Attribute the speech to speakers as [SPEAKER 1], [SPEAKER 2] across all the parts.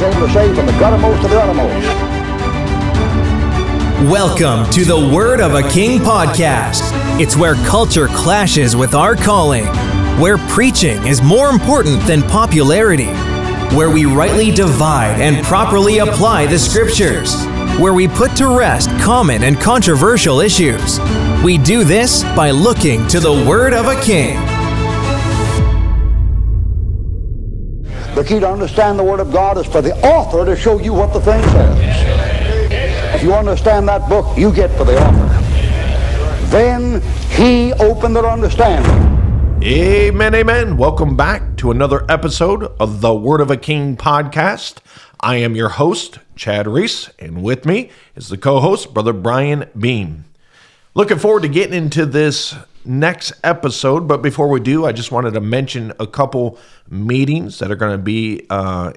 [SPEAKER 1] he's able to from the guttermost the uttermost.
[SPEAKER 2] Welcome to the Word of a King podcast. It's where culture clashes with our calling, where preaching is more important than popularity, where we rightly divide and properly apply the scriptures, where we put to rest common and controversial issues. We do this by looking to the Word of a King.
[SPEAKER 1] The key to understand the Word of God is for the author to show you what the thing says. If you understand that book, you get for the author. Then he opened their understanding.
[SPEAKER 3] Amen, amen. Welcome back to another episode of the Word of a King podcast. I am your host, Chad Reese, and with me is the co host, Brother Brian Beam. Looking forward to getting into this next episode, but before we do, I just wanted to mention a couple meetings that are going to be uh,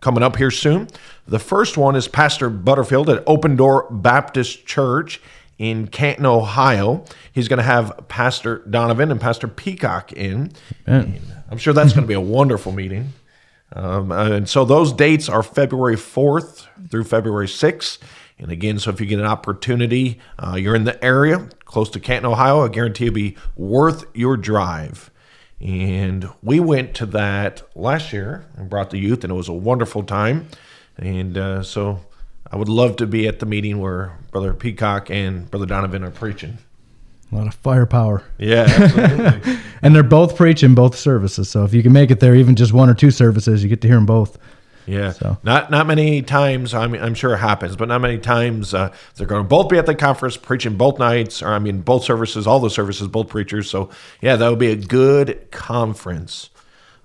[SPEAKER 3] coming up here soon. The first one is Pastor Butterfield at Open Door Baptist Church in Canton, Ohio. He's going to have Pastor Donovan and Pastor Peacock in. I'm sure that's going to be a wonderful meeting. Um, and so those dates are February 4th through February 6th. And again, so if you get an opportunity, uh, you're in the area close to Canton, Ohio, I guarantee it'll be worth your drive. And we went to that last year and brought the youth, and it was a wonderful time. And uh, so I would love to be at the meeting where Brother Peacock and Brother Donovan are preaching.
[SPEAKER 4] A lot of firepower.
[SPEAKER 3] Yeah, absolutely.
[SPEAKER 4] And they're both preaching both services. So if you can make it there, even just one or two services, you get to hear them both.
[SPEAKER 3] Yeah,
[SPEAKER 4] So-
[SPEAKER 3] not not many times. I mean, I'm sure it happens, but not many times uh, they're going to both be at the conference preaching both nights, or I mean, both services, all the services, both preachers. So yeah, that would be a good conference.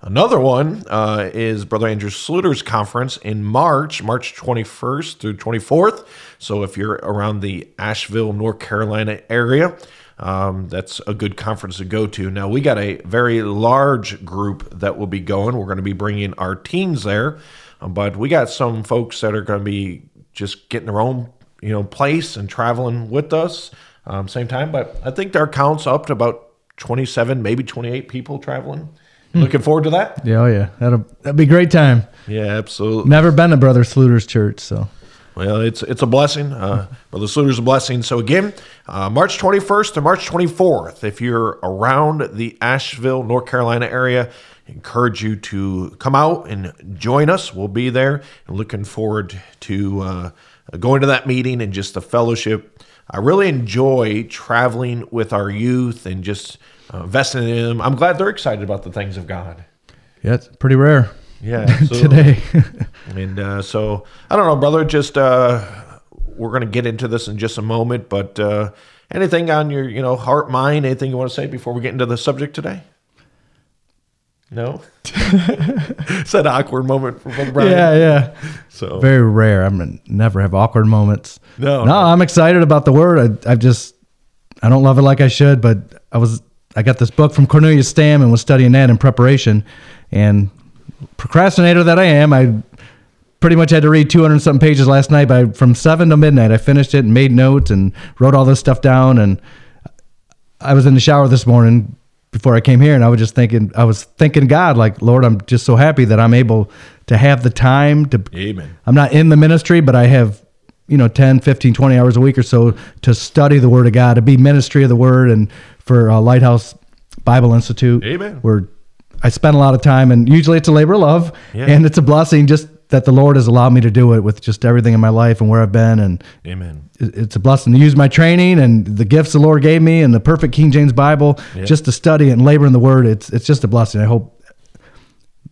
[SPEAKER 3] Another one uh, is Brother Andrew Sluter's conference in March, March 21st through 24th. So if you're around the Asheville, North Carolina area, um, that's a good conference to go to. Now, we got a very large group that will be going. We're going to be bringing our teams there, but we got some folks that are going to be just getting their own, you know, place and traveling with us um, same time. But I think our count's up to about 27, maybe 28 people traveling. Looking forward to that.
[SPEAKER 4] Yeah, oh yeah. That'll that'd be a great time.
[SPEAKER 3] Yeah, absolutely.
[SPEAKER 4] Never been to Brother Sluter's church, so
[SPEAKER 3] Well, it's it's a blessing. Uh, Brother Sluter's a blessing. So again, uh, March 21st to March 24th, if you're around the Asheville, North Carolina area, encourage you to come out and join us. We'll be there. And looking forward to uh, going to that meeting and just the fellowship. I really enjoy traveling with our youth and just uh, investing in them. I'm glad they're excited about the things of God.
[SPEAKER 4] yeah, it's pretty rare
[SPEAKER 3] Yeah,
[SPEAKER 4] today.
[SPEAKER 3] And uh, so I don't know, brother. Just uh, we're going to get into this in just a moment, but uh, anything on your you know heart, mind, anything you want to say before we get into the subject today? No. it's that awkward moment for Brian.
[SPEAKER 4] yeah, yeah.
[SPEAKER 3] So
[SPEAKER 4] Very rare. I'm never have awkward moments.
[SPEAKER 3] No,
[SPEAKER 4] no,
[SPEAKER 3] no.
[SPEAKER 4] I'm excited about the word. I, I've just I don't love it like I should, but I was I got this book from Cornelius Stam and was studying that in preparation. And procrastinator that I am, I pretty much had to read 200 something pages last night. But from seven to midnight, I finished it and made notes and wrote all this stuff down. And I was in the shower this morning before I came here, and I was just thinking, I was thinking, God, like Lord, I'm just so happy that I'm able to have the time to
[SPEAKER 3] Amen.
[SPEAKER 4] I'm not in the ministry, but I have, you know, 10, 15, 20 hours a week or so to study the Word of God, to be ministry of the Word, and for uh, Lighthouse Bible Institute.
[SPEAKER 3] Amen.
[SPEAKER 4] Where I spend a lot of time, and usually it's a labor of love,
[SPEAKER 3] Yeah.
[SPEAKER 4] and it's a blessing just that the Lord has allowed me to do it with just everything in my life and where I've been. And
[SPEAKER 3] Amen.
[SPEAKER 4] it's a blessing to use my training and the gifts the Lord gave me and the perfect King James Bible just to study and labor in the Word. It's it's just a blessing. I hope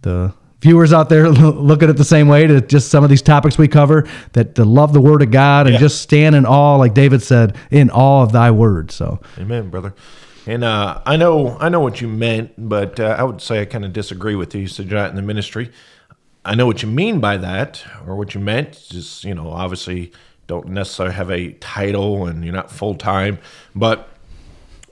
[SPEAKER 4] the viewers out there look at it the same way to just some of these topics we cover that to love the Word of God and
[SPEAKER 3] Yeah.
[SPEAKER 4] just stand in awe, like David said, in awe of Thy Word. So
[SPEAKER 3] Amen, brother. And uh, I know I know what you meant, but uh, I would say I kind of disagree with you. You said you're not in the ministry. I know what you mean by that, or what you meant. Just you know, obviously, don't necessarily have a title, and you're not full time. But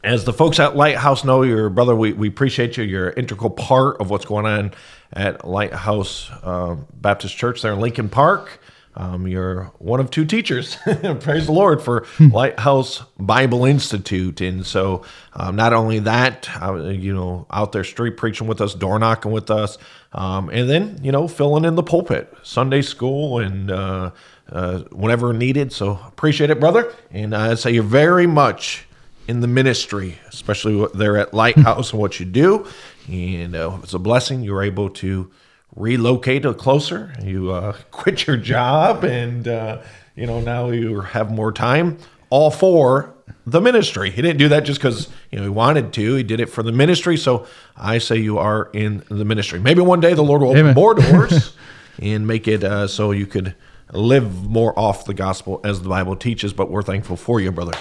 [SPEAKER 3] as the folks at Lighthouse know, your brother, we, we appreciate you. You're an integral part of what's going on at Lighthouse uh, Baptist Church there in Lincoln Park. Um, you're one of two teachers. Praise the Lord for Lighthouse Bible Institute. And so, um, not only that, uh, you know, out there street preaching with us, door knocking with us, um, and then, you know, filling in the pulpit, Sunday school, and uh, uh, whenever needed. So, appreciate it, brother. And I say you're very much in the ministry, especially there at Lighthouse and what you do. And uh, it's a blessing. You're able to relocate closer. You uh, quit your job, and uh, you know now you have more time. All for the ministry. He didn't do that just because you know he wanted to. He did it for the ministry. So I say you are in the ministry. Maybe one day the Lord will open more doors and make it uh, so you could live more off the gospel as the Bible teaches. But we're thankful for you, brother.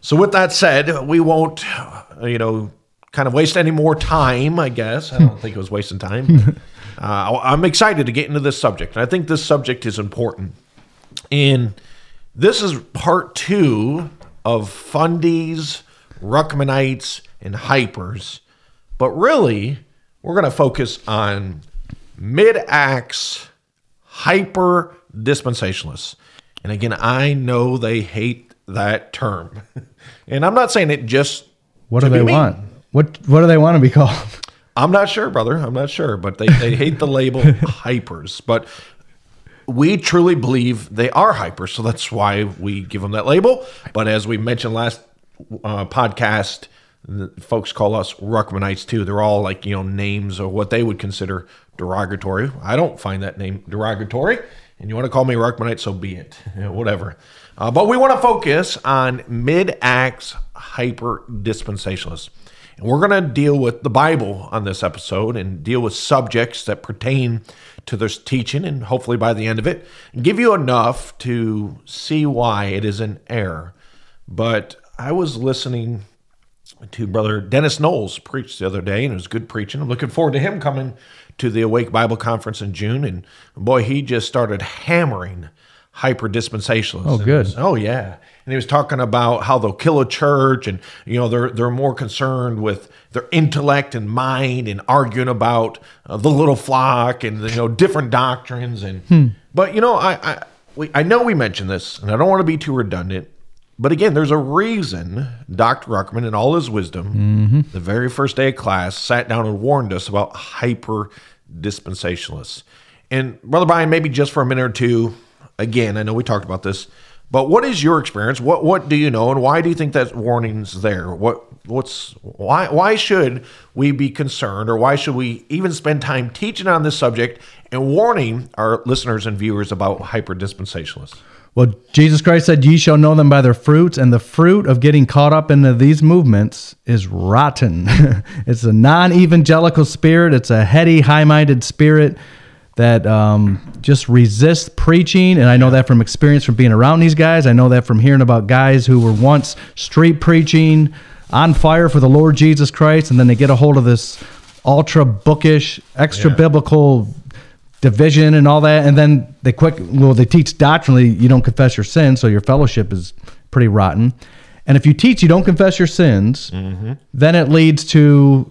[SPEAKER 3] So with that said, we won't, uh, you know, kind of waste any more time. I guess I don't think it was wasting time. uh, I'm excited to get into this subject. And I think this subject is important. And this is part two of fundies, Ruckmanites, and hypers. But really, we're going to focus on mid acts hyper dispensationalists. And again, I know they hate that term. and I'm not saying it just
[SPEAKER 4] What do they
[SPEAKER 3] mean.
[SPEAKER 4] want? What What do they want to be called?
[SPEAKER 3] I'm not sure, brother. I'm not sure, but they, they hate the label hypers. But we truly believe they are hypers, so that's why we give them that label. But as we mentioned last uh, podcast, the folks call us Ruckmanites too. They're all like you know names or what they would consider derogatory. I don't find that name derogatory, and you want to call me Ruckmanite, so be it. Yeah, whatever. Uh, but we want to focus on mid acts hyper dispensationalists. And we're going to deal with the Bible on this episode and deal with subjects that pertain to this teaching, and hopefully by the end of it, give you enough to see why it is an error. But I was listening to Brother Dennis Knowles preach the other day, and it was good preaching. I'm looking forward to him coming to the Awake Bible Conference in June. And boy, he just started hammering hyper dispensationalists.
[SPEAKER 4] Oh, good.
[SPEAKER 3] Oh yeah. And he was talking about how they'll kill a church and you know they're they're more concerned with their intellect and mind and arguing about uh, the little flock and you know different doctrines and but you know I I we, I know we mentioned this and I don't want to be too redundant but again there's a reason Dr. Ruckman in all his wisdom the very first day of class sat down and warned us about hyper dispensationalists and brother Brian maybe just for a minute or two again, I know we talked about this, but what is your experience? What what do you know, and why do you think that warning's there? What what's why why should we be concerned, or why should we even spend time teaching on this subject and warning our listeners and viewers about hyper dispensationalists?
[SPEAKER 4] Well, Jesus Christ said, Ye shall know them by their fruits, and the fruit of getting caught up into these movements is rotten. it's a non evangelical spirit, it's a heady, high minded spirit that um, just resists preaching. And I know that from experience from being around these guys. I know that from hearing about guys who were once street preaching, on fire for the Lord Jesus Christ, and then they get a hold of this ultra bookish, extra
[SPEAKER 3] Yeah.
[SPEAKER 4] biblical division and all that, and then they quick well they teach doctrinally you don't confess your sins, so your fellowship is pretty rotten. And if you teach you don't confess your sins, then it leads to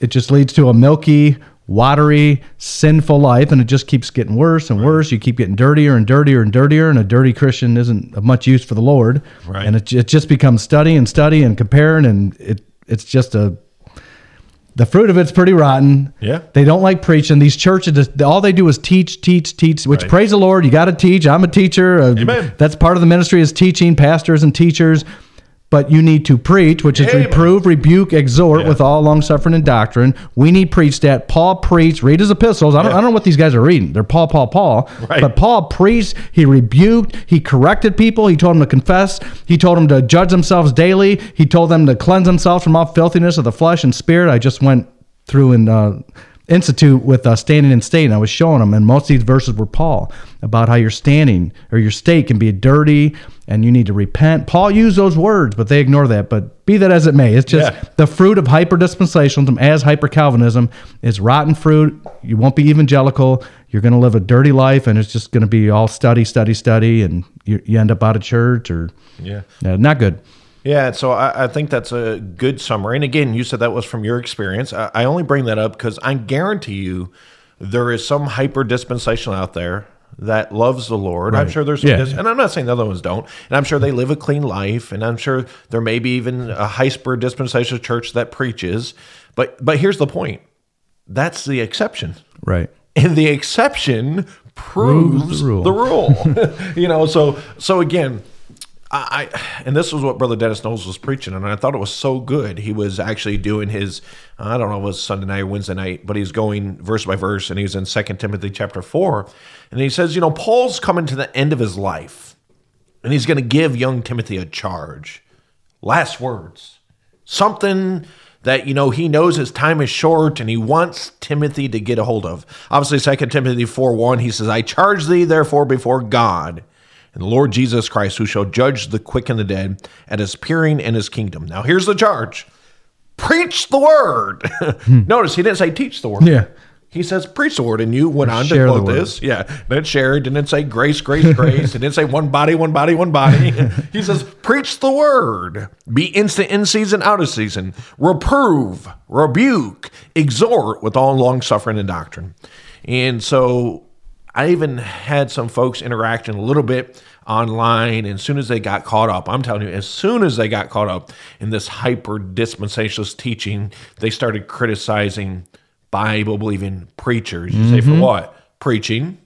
[SPEAKER 4] it just leads to a milky, watery, sinful life, and it just keeps getting worse and worse. You keep getting dirtier and dirtier and dirtier, and a dirty Christian isn't of much use for the Lord.
[SPEAKER 3] Right.
[SPEAKER 4] And it, it just becomes study and study and comparing, and it it's just a the fruit of it's pretty rotten.
[SPEAKER 3] Yeah.
[SPEAKER 4] They don't like preaching. These churches, all they do is teach, teach, teach. Which
[SPEAKER 3] Right.
[SPEAKER 4] praise the Lord, you got to teach. I'm a teacher. Uh,
[SPEAKER 3] Amen.
[SPEAKER 4] That's part of the ministry is teaching pastors and teachers. But you need to preach, which is
[SPEAKER 3] Amen.
[SPEAKER 4] reprove, rebuke, exhort
[SPEAKER 3] Yeah.
[SPEAKER 4] with all long suffering and doctrine. We need preached that. Paul preached. Read his epistles. I don't,
[SPEAKER 3] Yeah.
[SPEAKER 4] I don't know what these guys are reading. They're Paul, Paul, Paul.
[SPEAKER 3] Right.
[SPEAKER 4] But Paul preached. He rebuked. He corrected people. He told them to confess. He told them to judge themselves daily. He told them to cleanse themselves from all filthiness of the flesh and spirit. I just went through and uh, institute with uh, standing and state. And I was showing them, and most of these verses were Paul about how your standing or your state can be dirty and you need to repent. Paul used those words, but they ignore that. But be that as it may, it's just
[SPEAKER 3] Yeah.
[SPEAKER 4] the fruit of hyper dispensationalism as hyper Calvinism is rotten fruit. You won't be evangelical. You're going to live a dirty life, and it's just going to be all study, study, study, and you, you end up out of church or
[SPEAKER 3] Yeah.
[SPEAKER 4] uh, not good.
[SPEAKER 3] Yeah, so I, I think that's a good summary. And again, you said that was from your experience. I, I only bring that up because I guarantee you there is some hyper dispensational out there that loves the Lord. I'm sure there's some
[SPEAKER 4] Yeah.
[SPEAKER 3] dis- and I'm not saying the other ones don't. And I'm sure they live a clean life, and I'm sure there may be even a hyper dispensational church that preaches. But but here's the point: that's the exception,
[SPEAKER 4] Right.
[SPEAKER 3] and the exception proves
[SPEAKER 4] the rule.
[SPEAKER 3] the rule. you know, so so again. I, I- and this was what Brother Dennis Knowles was preaching, and I thought it was so good. He was actually doing his, I don't know it was Sunday night or Wednesday night, but he's going verse by verse, and he's in Second Timothy chapter four, and he says, you know, Paul's coming to the end of his life, and he's going to give young Timothy a charge, last words, something that you know he knows his time is short, and he wants Timothy to get a hold of. Obviously, Second Timothy four one, he says, "I charge thee therefore before God." And the Lord Jesus Christ, who shall judge the quick and the dead at his appearing in his kingdom. Now, here's the charge preach the word. Notice he didn't say teach the word.
[SPEAKER 4] Yeah.
[SPEAKER 3] He says preach the word, and you went on to quote this. Yeah, didn't share. it, Didn't say grace, grace, grace. Didn't say one body, one body, one body. he says preach the word. Be instant in season, out of season. Reprove, rebuke, exhort with all long suffering and doctrine. And so I even had some folks interacting a little bit online, and as soon as they got caught up, I'm telling you, as soon as they got caught up in this hyper dispensationalist teaching, they started criticizing Bible believing preachers. You say, for mm-hmm. what? Preaching.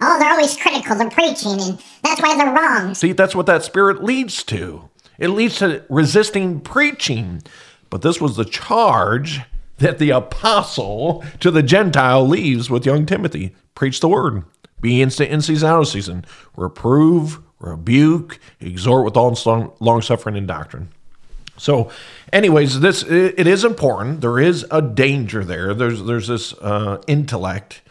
[SPEAKER 5] Oh, they're always critical of preaching, and that's why they're wrong.
[SPEAKER 3] See, that's what that spirit leads to. It leads to resisting preaching. But this was the charge that the apostle to the Gentile leaves with young Timothy. Preach the word. Be instant in season, out of season. Reprove, rebuke, exhort with all long suffering and doctrine. So, anyways, this it, is important. There is a danger there. There's there's this uh, intellect,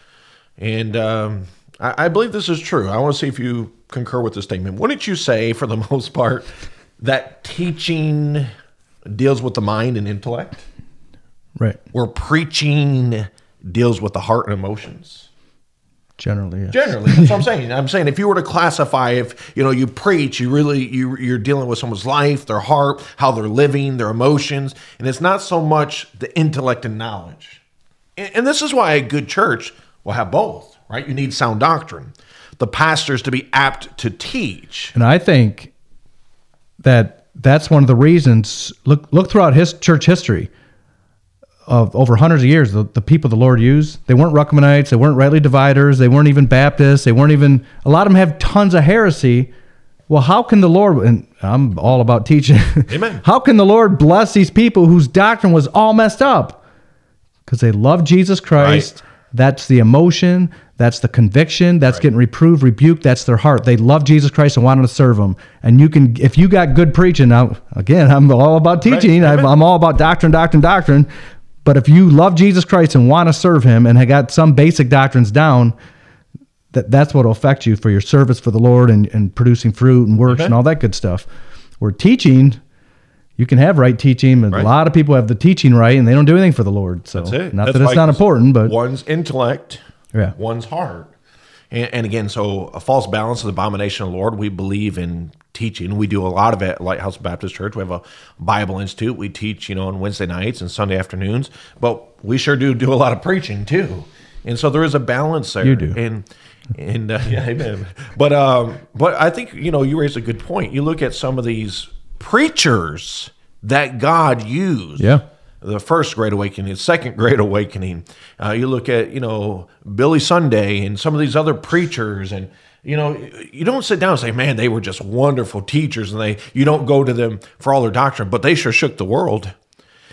[SPEAKER 3] and um, I, I believe this is true. I want to see if you concur with this statement. Wouldn't you say, for the most part, that teaching deals with the mind and intellect,
[SPEAKER 4] Right.
[SPEAKER 3] where preaching deals with the heart and emotions?
[SPEAKER 4] Generally, yes.
[SPEAKER 3] Generally, that's what I'm saying. I'm saying if you were to classify, if you know you preach, you really you you're dealing with someone's life, their heart, how they're living, their emotions, and it's not so much the intellect and knowledge. And, and this is why a good church will have both, right? You need sound doctrine, the pastors to be apt to teach.
[SPEAKER 4] And I think that that's one of the reasons. Look, look throughout his church history of over hundreds of years. The, the people the Lord used, they weren't Ruckmanites, they weren't rightly dividers, they weren't even Baptists, they weren't even. A lot of them have tons of heresy. Well, how can the Lord? And I'm all about teaching.
[SPEAKER 3] Amen.
[SPEAKER 4] how can the Lord bless these people whose doctrine was all messed up? Because they love Jesus Christ.
[SPEAKER 3] Right.
[SPEAKER 4] That's the emotion. That's the conviction. That's getting reproved, rebuked. That's their heart. They love Jesus Christ and want to serve Him. And you can, if you got good preaching. Now, again, I'm all about teaching. I'm, I'm all about doctrine, doctrine, doctrine. But if you love Jesus Christ and want to serve Him and have got some basic doctrines down, that that's what will affect you for your service for the Lord and, and producing fruit and works and all that good stuff. Where teaching, you can have right teaching, and
[SPEAKER 3] Right.
[SPEAKER 4] a lot of people have the teaching right and they don't do anything for the Lord. So
[SPEAKER 3] That's it.
[SPEAKER 4] not
[SPEAKER 3] That's
[SPEAKER 4] that it's
[SPEAKER 3] why-
[SPEAKER 4] not important, but
[SPEAKER 3] one's intellect,
[SPEAKER 4] Yeah.
[SPEAKER 3] one's heart. And, and again, so a false balance is abomination of the Lord. We believe in teaching. We do a lot of it at Lighthouse Baptist Church. We have a Bible Institute. We teach, you know, on Wednesday nights and Sunday afternoons. But we sure do do a lot of preaching too. And so there is a balance there.
[SPEAKER 4] You do.
[SPEAKER 3] And and uh, yeah, amen. But um, but I think you know you raise a good point. You look at some of these preachers that God used
[SPEAKER 4] Yeah.
[SPEAKER 3] the first Great Awakening, the second Great Awakening. Uh, you look at you know Billy Sunday and some of these other preachers, and you know you don't sit down and say, "Man, they were just wonderful teachers," and they you don't go to them for all their doctrine, but they sure shook the world.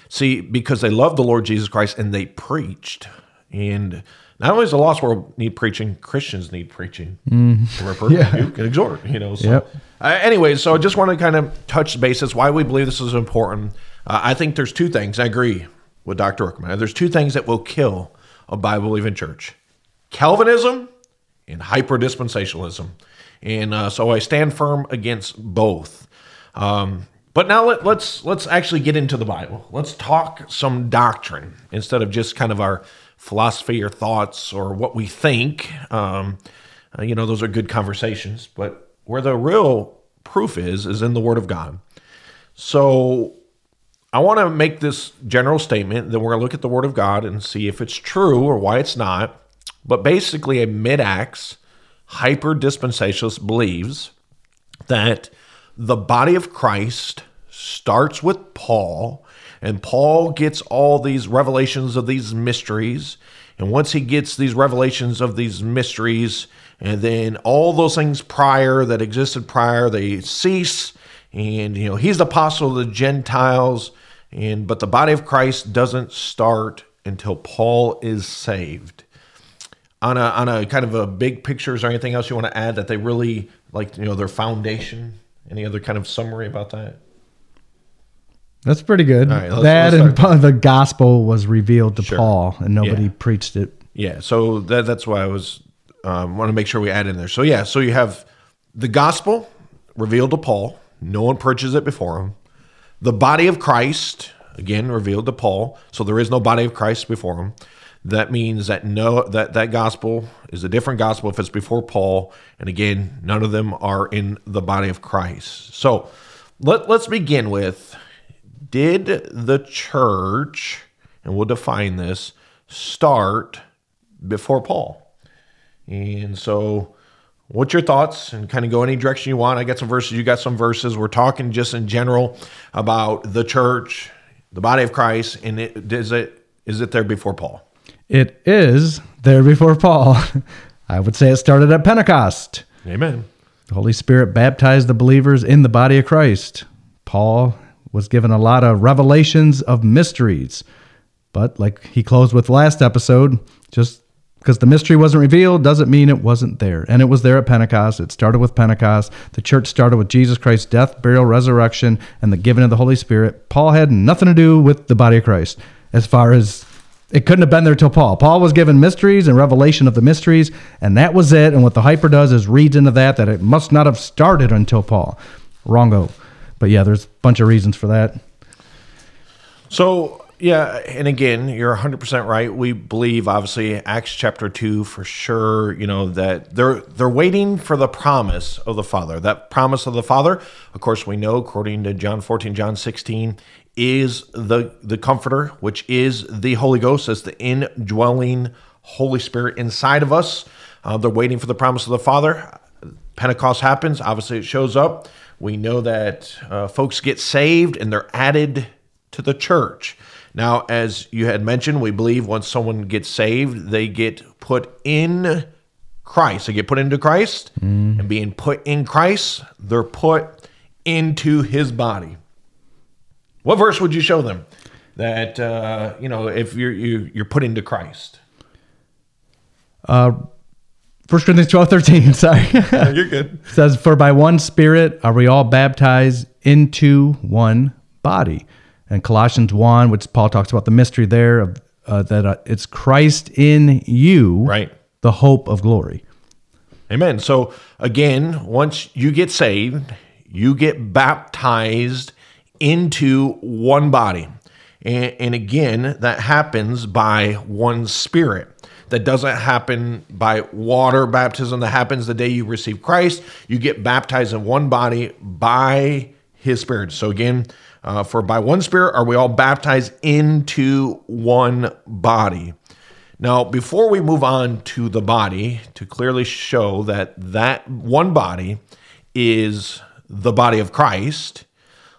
[SPEAKER 3] See, because they loved the Lord Jesus Christ and they preached, and not only does the lost world need preaching, Christians need preaching. Mm-hmm. Reprove, rebuke, and exhort. You know. So,
[SPEAKER 4] Yep.
[SPEAKER 3] uh, anyways, so I just want to kind of touch bases why we believe this is important. Uh, I think there's two things. I agree with Dr. Ruckman. There's two things that will kill a Bible believing church Calvinism and hyper dispensationalism. And uh, so I stand firm against both. Um, but now let, let's let's actually get into the Bible. Let's talk some doctrine instead of just kind of our philosophy or thoughts or what we think. Um, uh, you know, those are good conversations, but where the real proof is is in the Word of God. So I want to make this general statement. Then we're going to look at the Word of God and see if it's true or why it's not. But basically, a mid Acts hyper dispensationalist believes that the body of Christ starts with Paul, and Paul gets all these revelations of these mysteries. And once he gets these revelations of these mysteries, and then all those things prior that existed prior, they cease. And you know, he's the apostle of the Gentiles, and but the body of Christ doesn't start until Paul is saved. On a on a kind of a big pictures or anything else you want to add that they really like you know their foundation. Any other kind of summary about that?
[SPEAKER 4] That's pretty good.
[SPEAKER 3] Right, let's-
[SPEAKER 4] that
[SPEAKER 3] let's
[SPEAKER 4] and the gospel was revealed to
[SPEAKER 3] Sure.
[SPEAKER 4] Paul, and nobody
[SPEAKER 3] Yeah.
[SPEAKER 4] preached it.
[SPEAKER 3] Yeah, so that, that's why I was um, want to make sure we add in there. So yeah, so you have the gospel revealed to Paul. No one preaches it before him. The body of Christ again revealed to Paul. So there is no body of Christ before him. That means that no that that gospel is a different gospel if it's before Paul. And again, none of them are in the body of Christ. So let let's begin with did the church, and we'll define this, start before Paul? And so, what's your thoughts? And kind of go any direction you want. I got some verses, you got some verses. We're talking just in general about the church, the body of Christ, and it, is it is it there before Paul?
[SPEAKER 4] It is there before Paul. I would say it started at Pentecost.
[SPEAKER 3] Amen.
[SPEAKER 4] The Holy Spirit baptized the believers in the body of Christ. Paul was given a lot of revelations of mysteries. But like he closed with last episode, just because the mystery wasn't revealed doesn't mean it wasn't there. And it was there at Pentecost. It started with Pentecost. The church started with Jesus Christ's death, burial, resurrection, and the giving of the Holy Spirit. Paul had nothing to do with the body of Christ as far as it couldn't have been there till Paul. Paul was given mysteries and revelation of the mysteries, and that was it. And what the hyper does is reads into that that it must not have started until Paul. Wrongo. But yeah, there's a bunch of reasons for that.
[SPEAKER 3] So, yeah, and again, you're 100% right. We believe obviously Acts chapter 2 for sure, you know, that they're they're waiting for the promise of the Father. That promise of the Father, of course, we know according to John 14, John 16, is the the comforter, which is the Holy Ghost, as the indwelling Holy Spirit inside of us. Uh, they're waiting for the promise of the Father. Pentecost happens. Obviously, it shows up. We know that uh, folks get saved and they're added to the church. Now, as you had mentioned, we believe once someone gets saved, they get put in Christ. They get put into Christ, and being put in Christ, they're put into His body. What verse would you show them that uh, you know if you're you, you're put into Christ?
[SPEAKER 4] First Corinthians 12, 13, sorry.
[SPEAKER 3] You're good.
[SPEAKER 4] says, For by one Spirit are we all baptized into one body. And Colossians 1, which Paul talks about the mystery there of uh, that uh, it's Christ in you,
[SPEAKER 3] Right.
[SPEAKER 4] the hope of glory.
[SPEAKER 3] Amen. So again, once you get saved, you get baptized into one body. And, and again, that happens by one spirit. That doesn't happen by water baptism. That happens the day you receive Christ. You get baptized in one body by his spirit. So again, uh, for by one spirit are we all baptized into one body. Now, before we move on to the body, to clearly show that that one body is the body of Christ,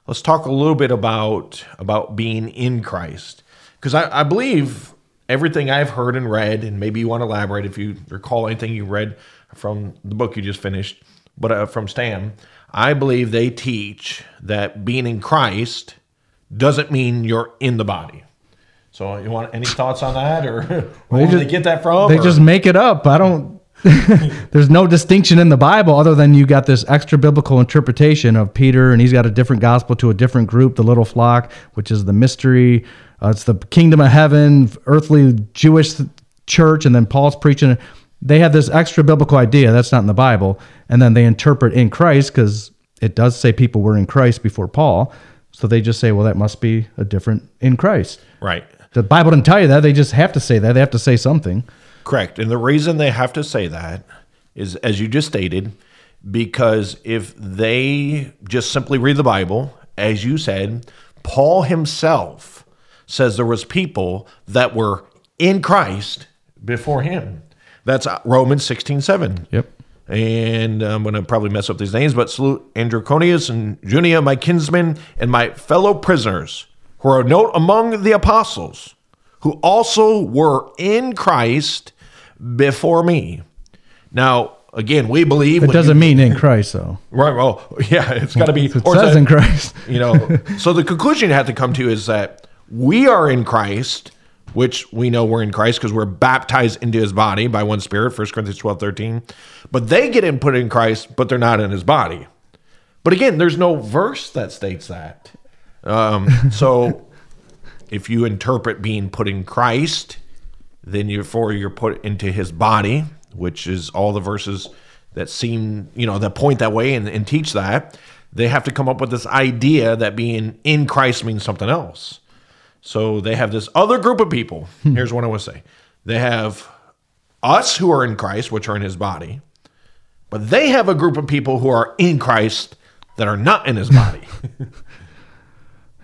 [SPEAKER 3] let's talk a little bit about about being in Christ, because I, I believe everything I've heard and read, and maybe you want to elaborate if you recall anything you read from the book you just finished, but uh, from Stam, I believe they teach that being in Christ doesn't mean you're in the body. So you want any thoughts on that, or where did they get that from?
[SPEAKER 4] They
[SPEAKER 3] or-
[SPEAKER 4] just make it up. I don't. There's no distinction in the Bible other than you got this extra biblical interpretation of Peter, and he's got a different gospel to a different group, the little flock, which is the mystery. Uh, it's the kingdom of heaven, earthly Jewish church, and then Paul's preaching. They have this extra biblical idea that's not in the Bible, and then they interpret in Christ because it does say people were in Christ before Paul. So they just say, well, that must be a different in Christ.
[SPEAKER 3] right.
[SPEAKER 4] The Bible didn't tell you that. They just have to say that. They have to say something.
[SPEAKER 3] Correct. And the reason they have to say that is, as you just stated, because if they just simply read the Bible, as you said, Paul himself says there was people that were in Christ before him. That's Romans 16, 7.
[SPEAKER 4] Yep.
[SPEAKER 3] and I'm going to probably mess up these names, but salute Androconius and Junia, my kinsmen, and my fellow prisoners, who are note among the apostles, who also were in Christ before me. Now, again, we believe
[SPEAKER 4] It doesn't
[SPEAKER 3] you-
[SPEAKER 4] mean in Christ, though.
[SPEAKER 3] right. Well, yeah, it's got to be.
[SPEAKER 4] It
[SPEAKER 3] or
[SPEAKER 4] says in Christ.
[SPEAKER 3] you know so the conclusion you have to come to is that we are in christ which we know we're in christ because we're baptized into his body by one spirit 1 corinthians 12 13 but they get input in christ but they're not in his body but again there's no verse that states that um, so if you interpret being put in christ then you're for you're put into his body which is all the verses that seem you know that point that way and, and teach that. They have to come up with this idea that being in christ means something else. So they have this other group of people. Hmm. Here's what i want to say. They have us who are in christ which are in his body but they have a group of people who are in christ that are not in his body.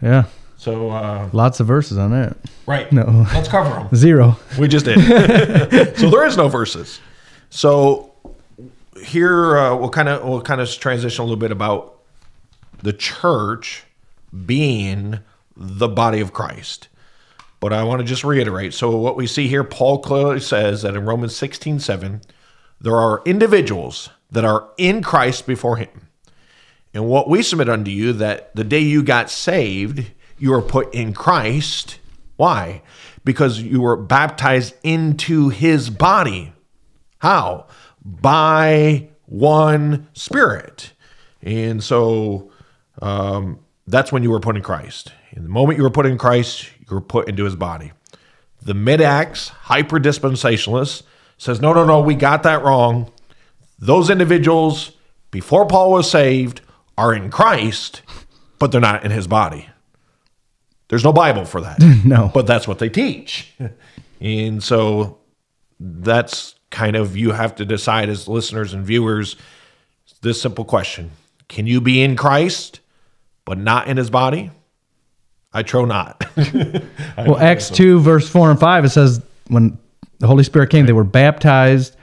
[SPEAKER 4] Yeah.
[SPEAKER 3] So uh,
[SPEAKER 4] Lots of verses on that.
[SPEAKER 3] right
[SPEAKER 4] No.
[SPEAKER 3] let's cover them
[SPEAKER 4] Zero.
[SPEAKER 3] We just did. so there is no verses. So here uh, we'll kind of we'll kind of transition a little bit about the church being the body of Christ. But I want to just reiterate. So what we see here, Paul clearly says that in Romans 16, 7, there are individuals that are in Christ before him. And what we submit unto you that the day you got saved, you were put in Christ. Why? Because you were baptized into his body. How? By one spirit. And so um, that's when you were put in Christ. In the moment you were put in Christ, you were put into his body. The mid-acts, hyper-dispensationalists, says, no, no, no, we got that wrong. Those individuals, before Paul was saved, are in Christ, but they're not in his body. There's no Bible for that.
[SPEAKER 4] No.
[SPEAKER 3] But that's what they teach. And so that's kind of, you have to decide as listeners and viewers this simple question Can you be in Christ, but not in his body? I trow not.
[SPEAKER 4] Well, Acts 2, verse 4 and 5, it says, when the Holy Spirit came, they were baptized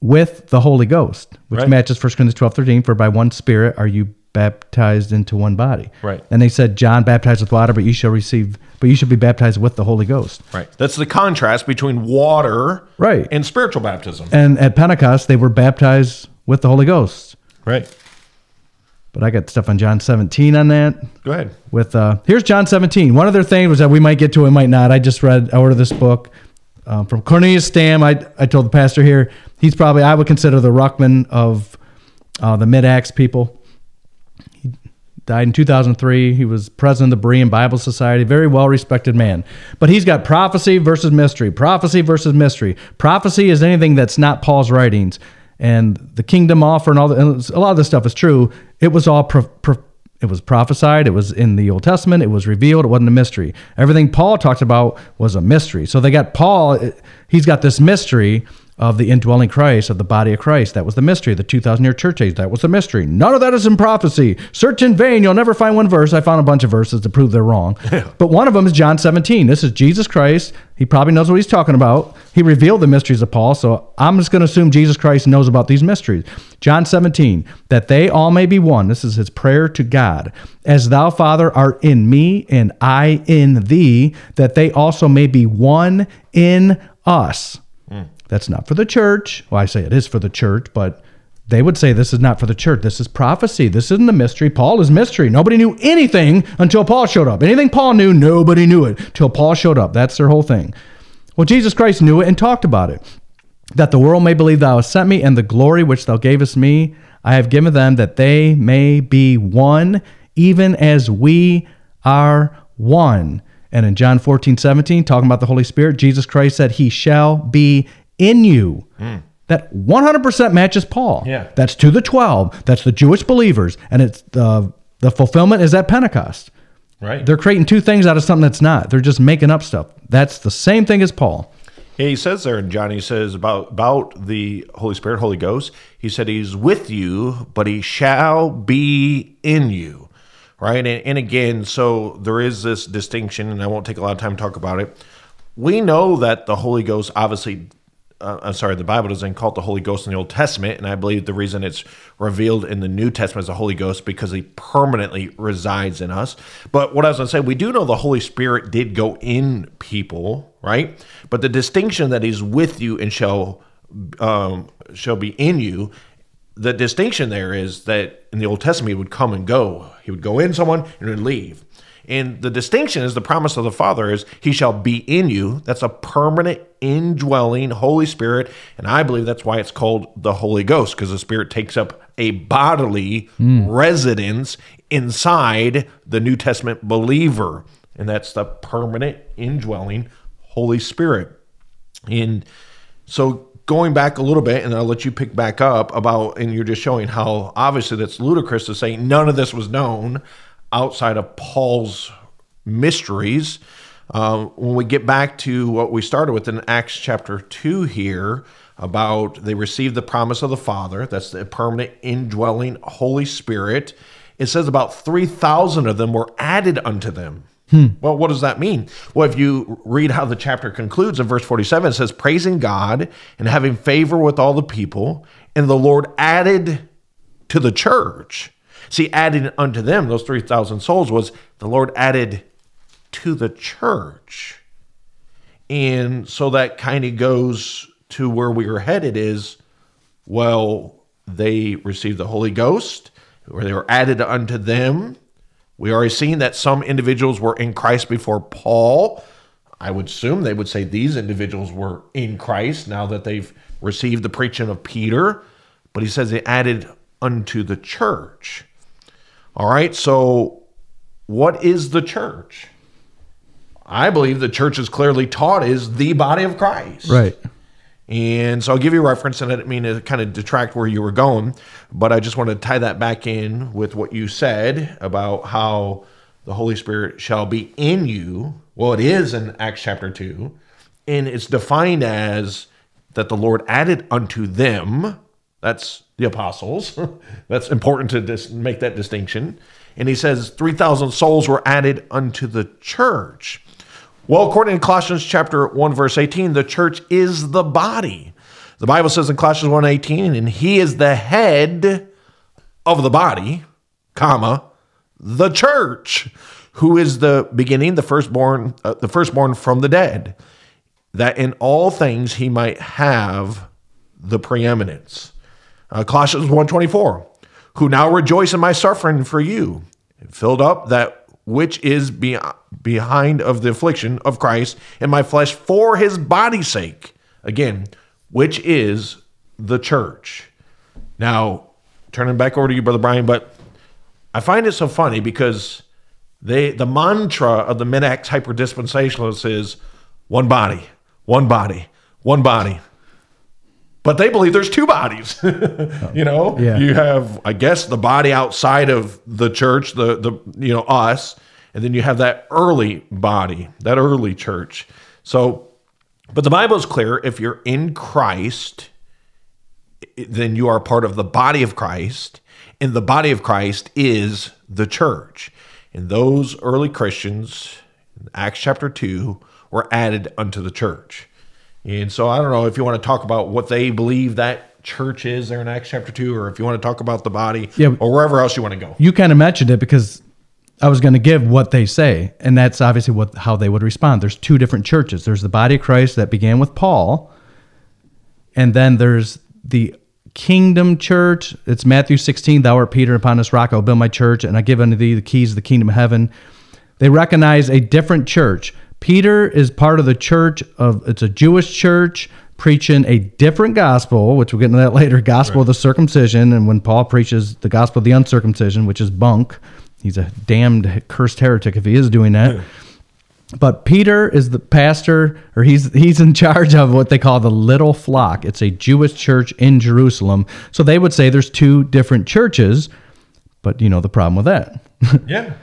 [SPEAKER 4] with the Holy Ghost, which
[SPEAKER 3] Right.
[SPEAKER 4] matches 1 Corinthians 12, 13, for by one Spirit are you baptized into one body.
[SPEAKER 3] Right.
[SPEAKER 4] And they said, John baptized with water, but you shall receive, but you shall be baptized with the Holy Ghost.
[SPEAKER 3] right. That's the contrast between water
[SPEAKER 4] Right.
[SPEAKER 3] and spiritual baptism.
[SPEAKER 4] And at Pentecost, they were baptized with the Holy Ghost.
[SPEAKER 3] Right.
[SPEAKER 4] But I got stuff on John 17 on that.
[SPEAKER 3] Go ahead.
[SPEAKER 4] with uh here's John 17. One other thing was that we might get to it, might not. I just read I ordered this book um, from Cornelius Stam. I I told the pastor here he's probably I would consider the Ruckman of uh, the mid Acts people. Died in 2003. He was president of the Berean Bible Society. Very well respected man. But he's got prophecy versus mystery. Prophecy versus mystery. Prophecy is anything that's not Paul's writings. And the kingdom offer and all the, and a lot of this stuff is true. It was all pro, pro, it was prophesied. It was in the Old Testament. It was revealed. It wasn't a mystery. Everything Paul talked about was a mystery. So they got Paul. He's got this mystery of the indwelling Christ, of the body of Christ. That was the mystery. The 2,000 year church age. That was the mystery. None of that is in prophecy. Search in vain. You'll never find one verse. I found a bunch of verses to prove they're wrong. but one of them is John 17. This is Jesus Christ. He probably knows what he's talking about. He revealed the mysteries of Paul. So I'm just going to assume Jesus Christ knows about these mysteries. John 17, that they all may be one. This is his prayer to God. As thou, Father, art in me and I in thee, that they also may be one in us. That's not for the church. Well, I say it is for the church, but they would say this is not for the church. This is prophecy. This isn't a mystery. Paul is mystery. Nobody knew anything until Paul showed up. Anything Paul knew, nobody knew it till Paul showed up. That's their whole thing. Well, Jesus Christ knew it and talked about it. That the world may believe thou hast sent me, and the glory which thou gavest me, I have given them, that they may be one, even as we are one. And in John 14, 17, talking about the Holy Spirit, Jesus Christ said, He shall be in you. Mm. That 100% matches Paul.
[SPEAKER 3] Yeah.
[SPEAKER 4] That's to the 12. That's the Jewish believers. And it's the, the fulfillment is at Pentecost.
[SPEAKER 3] Right.
[SPEAKER 4] They're creating two things out of something that's not. They're just making up stuff. That's the same thing as Paul.
[SPEAKER 3] Yeah, he says there, and John, he says about about the Holy Spirit, Holy Ghost. He said he's with you, but he shall be in you, right? And, and again, so there is this distinction, and I won't take a lot of time to talk about it. We know that the Holy Ghost obviously uh, I'm sorry, the Bible doesn't call it the Holy Ghost in the Old Testament, and I believe the reason it's revealed in the New Testament as the Holy Ghost because He permanently resides in us. But what I was going to say, we do know the Holy Spirit did go in people, right? But the distinction that He's with you and shall um, shall be in you. The distinction there is that in the Old Testament he would come and go. He would go in someone and would leave. And the distinction is the promise of the Father is he shall be in you. That's a permanent indwelling Holy Spirit. And I believe that's why it's called the Holy Ghost, because the Spirit takes up a bodily residence inside the New Testament believer. And that's the permanent indwelling Holy Spirit. And so going back a little bit, and I'll let you pick back up about, and you're just showing how obviously that's ludicrous to say none of this was known outside of Paul's mysteries. Um, when we get back to what we started with in Acts chapter 2 here, about they received the promise of the Father, that's the permanent indwelling Holy Spirit. It says about 3,000 of them were added unto them. Well, what does that mean? Well, if you read how the chapter concludes in verse 47, it says, Praising God and having favor with all the people, and the Lord added to the church. See, adding unto them, those 3,000 souls, was the Lord added to the church. And so that kind of goes to where we were headed is, well, they received the Holy Ghost, or they were added unto them. We already seen that some individuals were in Christ before Paul. I would assume they would say these individuals were in Christ now that they've received the preaching of Peter. But he says they added unto the church. All right, so what is the church? I believe the church is clearly taught is the body of Christ.
[SPEAKER 4] Right.
[SPEAKER 3] And so I'll give you a reference, and I didn't mean to kind of detract where you were going, but I just want to tie that back in with what you said about how the Holy Spirit shall be in you. Well, it is in Acts chapter 2, and it's defined as that the Lord added unto them. That's the apostles. That's important to dis- make that distinction. And he says 3,000 souls were added unto the church. Well, according to Colossians chapter 1 verse 18, the church is the body. The Bible says in Colossians 1:18, and he is the head of the body, comma, the church, who is the beginning, the firstborn, uh, the firstborn from the dead, that in all things he might have the preeminence. Uh, Colossians 1:24, who now rejoice in my suffering for you, filled up that which is be- behind of the affliction of Christ in my flesh for his body's sake. Again, which is the church. Now, turning back over to you, Brother Brian, but I find it so funny because they the mantra of the mid-acts hyperdispensationalists is one body, one body, one body. But they believe there's two bodies. you know,
[SPEAKER 4] Yeah.
[SPEAKER 3] you have, I guess, the body outside of the church, the the you know us, and then you have that early body, that early church. So, but the Bible is clear: if you're in Christ, then you are part of the body of Christ, and the body of Christ is the church. And those early Christians, Acts chapter 2, were added unto the church. And so I don't know if you want to talk about what they believe that church is there in Acts chapter 2, or if you want to talk about the body,
[SPEAKER 4] Yeah.
[SPEAKER 3] or wherever else you want to go.
[SPEAKER 4] You kind of mentioned it because I was going to give what they say, and that's obviously what how they would respond. There's two different churches. There's the body of Christ that began with Paul, and then there's the kingdom church. It's Matthew 16, thou art Peter, upon this rock I will build my church, and I give unto thee the keys of the kingdom of heaven. They recognize a different church. Peter is part of the church of it's a Jewish church preaching a different gospel, which we'll get into that later, gospel of the circumcision. And when Paul preaches the gospel of the uncircumcision, which is bunk, he's a damned cursed heretic if he is doing that. But Peter is the pastor, or he's he's in charge of what they call the little flock. It's a Jewish church in Jerusalem. So they would say there's two different churches, but you know the problem with that.
[SPEAKER 3] Yeah.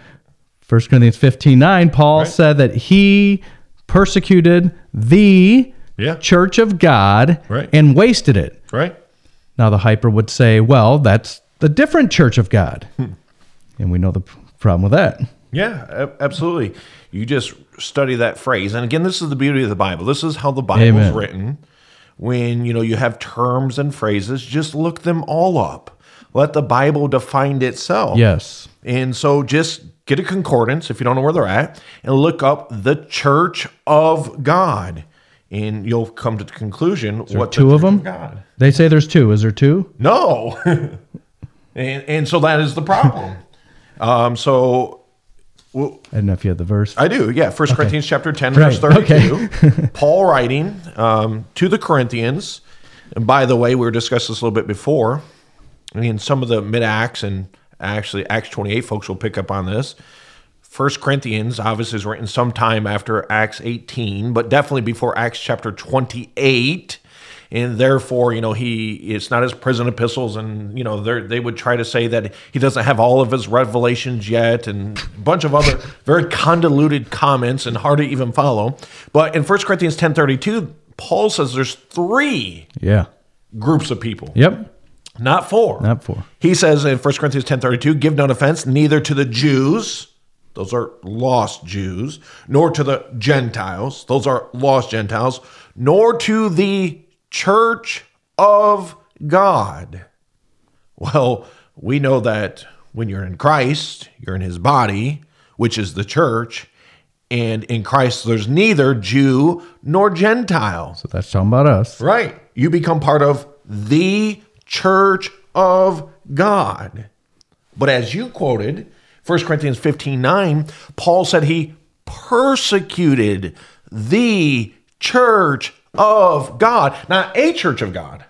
[SPEAKER 4] 1 Corinthians 15 9, Paul
[SPEAKER 3] Right.
[SPEAKER 4] said that he persecuted the
[SPEAKER 3] Yeah.
[SPEAKER 4] church of God
[SPEAKER 3] Right.
[SPEAKER 4] and wasted it.
[SPEAKER 3] Right?
[SPEAKER 4] Now, the hyper would say, well, that's the different church of God.
[SPEAKER 3] Hmm.
[SPEAKER 4] And we know the problem with that.
[SPEAKER 3] Yeah, absolutely. You just study that phrase. And again, this is the beauty of the Bible. This is how the Bible is written. when you know you have terms and phrases, just look them all up. Let the Bible define itself.
[SPEAKER 4] Yes.
[SPEAKER 3] And so just get a concordance if you don't know where they're at and look up the church of God. And you'll come to the conclusion what the
[SPEAKER 4] two of
[SPEAKER 3] Church
[SPEAKER 4] them?
[SPEAKER 3] God.
[SPEAKER 4] They say there's two. Is there two?
[SPEAKER 3] No. and and so that is the problem. um so well,
[SPEAKER 4] I don't know if you had the verse.
[SPEAKER 3] I do, yeah. First Corinthians chapter 10,
[SPEAKER 4] Right,
[SPEAKER 3] verse 32. Paul writing um, to the Corinthians. And by the way, we were discussing this a little bit before. In some of the mid Acts and actually Acts 28 folks will pick up on this. First Corinthians obviously is written sometime after Acts 18, but definitely before Acts chapter 28. And therefore, you know, he it's not his prison epistles, and you know, they they would try to say that he doesn't have all of his revelations yet, and a bunch of other very convoluted comments and hard to even follow. But in 1 Corinthians 10:32, Paul says there's three
[SPEAKER 4] yeah.
[SPEAKER 3] groups of people,
[SPEAKER 4] Yep.
[SPEAKER 3] Not four.
[SPEAKER 4] Not four.
[SPEAKER 3] He says in 1 Corinthians 10:32, "Give no offense neither to the Jews, those are lost Jews, nor to the Gentiles, those are lost Gentiles, nor to the church of God." Well, we know that when you're in Christ, you're in his body, which is the church, and in Christ there's neither Jew nor Gentile.
[SPEAKER 4] So that's talking about us.
[SPEAKER 3] Right. You become part of the church of God. But as you quoted, 1 Corinthians 15 9, Paul said he persecuted the church of God. Not a church of God,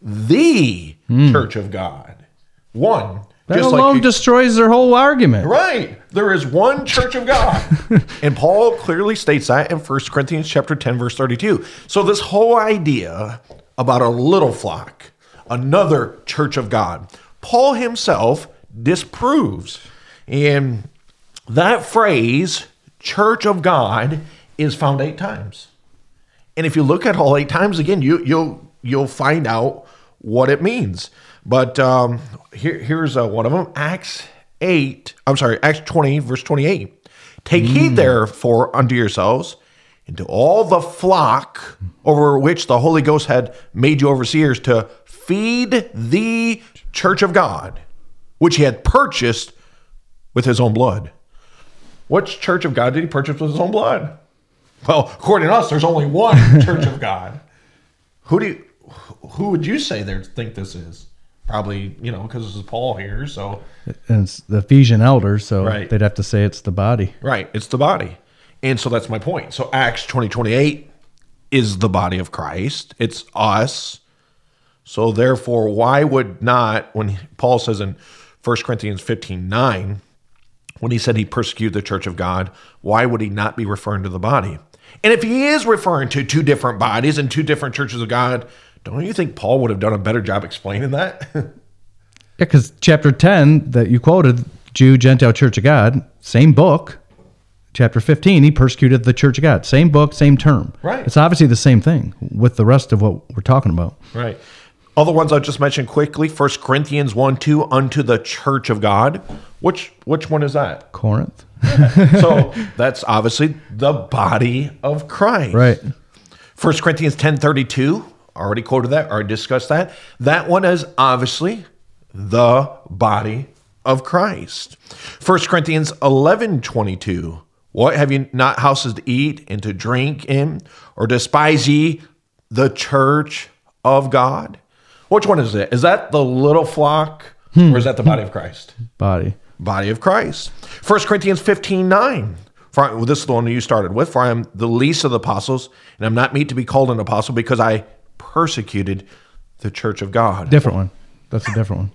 [SPEAKER 3] the hmm. church of God. One.
[SPEAKER 4] That alone
[SPEAKER 3] you-
[SPEAKER 4] destroys their whole argument.
[SPEAKER 3] Right. There is one church of God. and Paul clearly states that in 1 Corinthians chapter 10 verse 32. So this whole idea about a little flock, another church of God, Paul himself disproves. And that phrase church of God is found 8 times. And if you look at all eight times again, you you'll you'll find out what it means. But um, here here's uh, one of them: Acts eight. I'm sorry, Acts twenty, verse twenty-eight. Take heed therefore unto yourselves and to all the flock over which the Holy Ghost had made you overseers to feed the church of God, which he had purchased with his own blood. Which church of God did he purchase with his own blood? Well, according to us, there's only one church of God. Who do you, who would you say they think this is? Probably, you know, because this is Paul here. So,
[SPEAKER 4] And it's the Ephesian elders, so
[SPEAKER 3] Right.
[SPEAKER 4] they'd have to say it's the body.
[SPEAKER 3] right, it's the body. And so that's my point. So Acts 20, 28 is the body of Christ. It's us. So therefore, why would not, when Paul says in 1 Corinthians 15, 9, when he said he persecuted the church of God, why would he not be referring to the body? And if he is referring to two different bodies and two different churches of God, don't you think Paul would have done a better job explaining that?
[SPEAKER 4] Yeah, because chapter 10 that you quoted, Jew, Gentile, Church of God, same book. Chapter 15, he persecuted the Church of God. Same book, same term.
[SPEAKER 3] Right.
[SPEAKER 4] It's obviously the same thing with the rest of what we're talking about.
[SPEAKER 3] right. The ones I just mentioned quickly, First Corinthians 1 2, unto the church of God. Which which one is that?
[SPEAKER 4] Corinth.
[SPEAKER 3] So that's obviously the body of Christ.
[SPEAKER 4] Right.
[SPEAKER 3] First Corinthians 10 32, already quoted that, already discussed that. That one is obviously the body of Christ. First Corinthians 11 22, what have you not houses to eat and to drink in, or despise ye the church of God? Which one is it? Is that the little flock, hmm. or is that the body of Christ?
[SPEAKER 4] Body.
[SPEAKER 3] body of Christ. 1 Corinthians 15 9. For I, well, this is the one you started with. For I am the least of the apostles, and I'm not meet to be called an apostle because I persecuted the church of God.
[SPEAKER 4] Different one. That's a different one.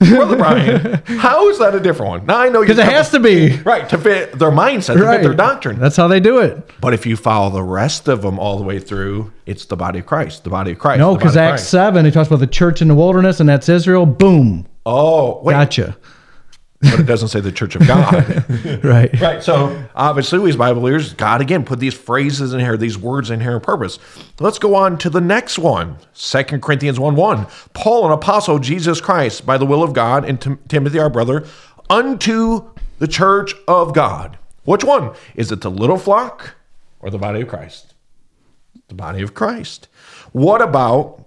[SPEAKER 3] Brother Brian, how is that a different one? Now I know
[SPEAKER 4] Because it has to be.
[SPEAKER 3] right to fit their mindset, to fit their doctrine.
[SPEAKER 4] That's how they do it.
[SPEAKER 3] but if you follow the rest of them all the way through, it's the body of Christ. The body of Christ.
[SPEAKER 4] No, because Acts 7, he talks about the church in the wilderness, and that's Israel. Boom.
[SPEAKER 3] Oh, wait,
[SPEAKER 4] Gotcha.
[SPEAKER 3] But it doesn't say the church of God.
[SPEAKER 4] Right.
[SPEAKER 3] Right. So obviously, we as Bible leaders, God again put these phrases in here, these words in here on purpose. Let's go on to the next one. 2 Corinthians 1 1. Paul, an apostle Jesus Christ, by the will of God, and Tim- Timothy, our brother, unto the church of God. Which one? Is it the little flock or the body of Christ? the body of Christ. What about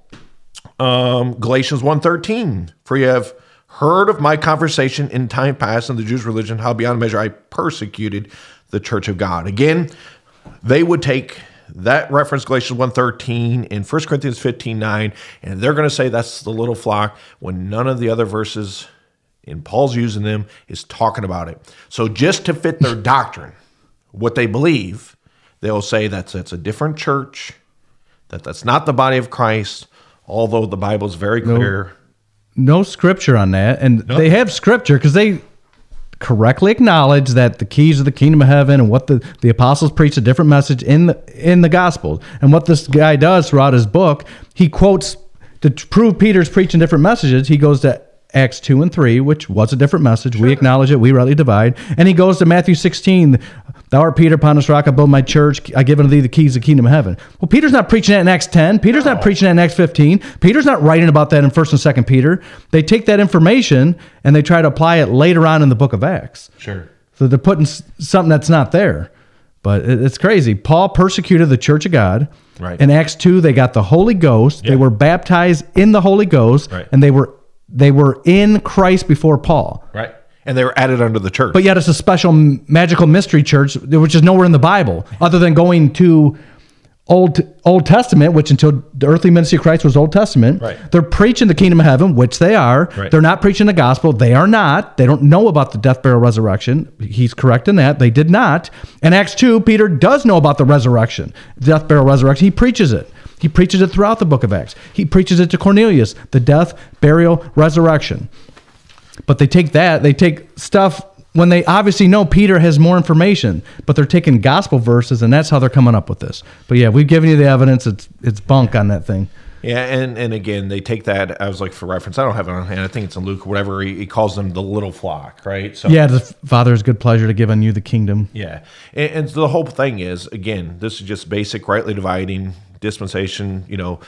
[SPEAKER 3] um, Galatians 1.13? For you have heard of my conversation in time past in the Jews' religion, how beyond measure I persecuted the church of God. Again, they would take that reference Galatians 1.13 and 1 Corinthians 15.9, and they're going to say that's the little flock when none of the other verses in Paul's using them is talking about it. So just to fit their doctrine, what they believe, they'll say that's that's a different church, that that's not the body of Christ, although the Bible's very clear.
[SPEAKER 4] No scripture on that, and they have scripture because they correctly acknowledge that the keys of the kingdom of heaven and what the, the apostles preach a different message in the in the gospel. And what this guy does throughout his book, he quotes to prove Peter's preaching different messages. He goes to Acts 2 and 3, which was a different message. We acknowledge it. We rightly divide. And he goes to Matthew 16, Thou art Peter, upon this rock I build my church. I give unto thee the keys of the kingdom of heaven. Well, Peter's not preaching that in Acts 10. Peter's not preaching that in Acts 15. Peter's not writing about that in 1st and 2nd Peter. They take that information and they try to apply it later on in the book of Acts.
[SPEAKER 3] Sure.
[SPEAKER 4] So they're putting something that's not there. But it's crazy. Paul persecuted the church of God.
[SPEAKER 3] Right.
[SPEAKER 4] In Acts 2, they got the Holy Ghost. They were baptized in the Holy Ghost.
[SPEAKER 3] Right.
[SPEAKER 4] And they were they were in Christ before Paul.
[SPEAKER 3] Right. And they were added under the church.
[SPEAKER 4] But yet it's a special magical mystery church, which is nowhere in the Bible, other than going to Old Old Testament, which until the earthly ministry of Christ was Old Testament.
[SPEAKER 3] Right.
[SPEAKER 4] They're preaching the kingdom of heaven, which they are.
[SPEAKER 3] Right.
[SPEAKER 4] They're not preaching the gospel. They are not. They don't know about the death, burial, resurrection. He's correct in that. They did not. In Acts 2, Peter does know about the resurrection, death, burial, resurrection. He preaches it. He preaches it throughout the book of Acts. He preaches it to Cornelius, the death, burial, resurrection. But they take that, they take stuff when they obviously know Peter has more information, but they're taking gospel verses and that's how they're coming up with this. But yeah, we've given you the evidence. It's it's bunk on that thing.
[SPEAKER 3] Yeah, and and again, they take that I was like for reference. I don't have it on hand. I think it's in Luke, whatever. He, he calls them the little flock, right? So
[SPEAKER 4] Yeah, the Father's good pleasure to give unto you the kingdom.
[SPEAKER 3] yeah, and, and the whole thing is again, this is just basic rightly dividing dispensation. You know,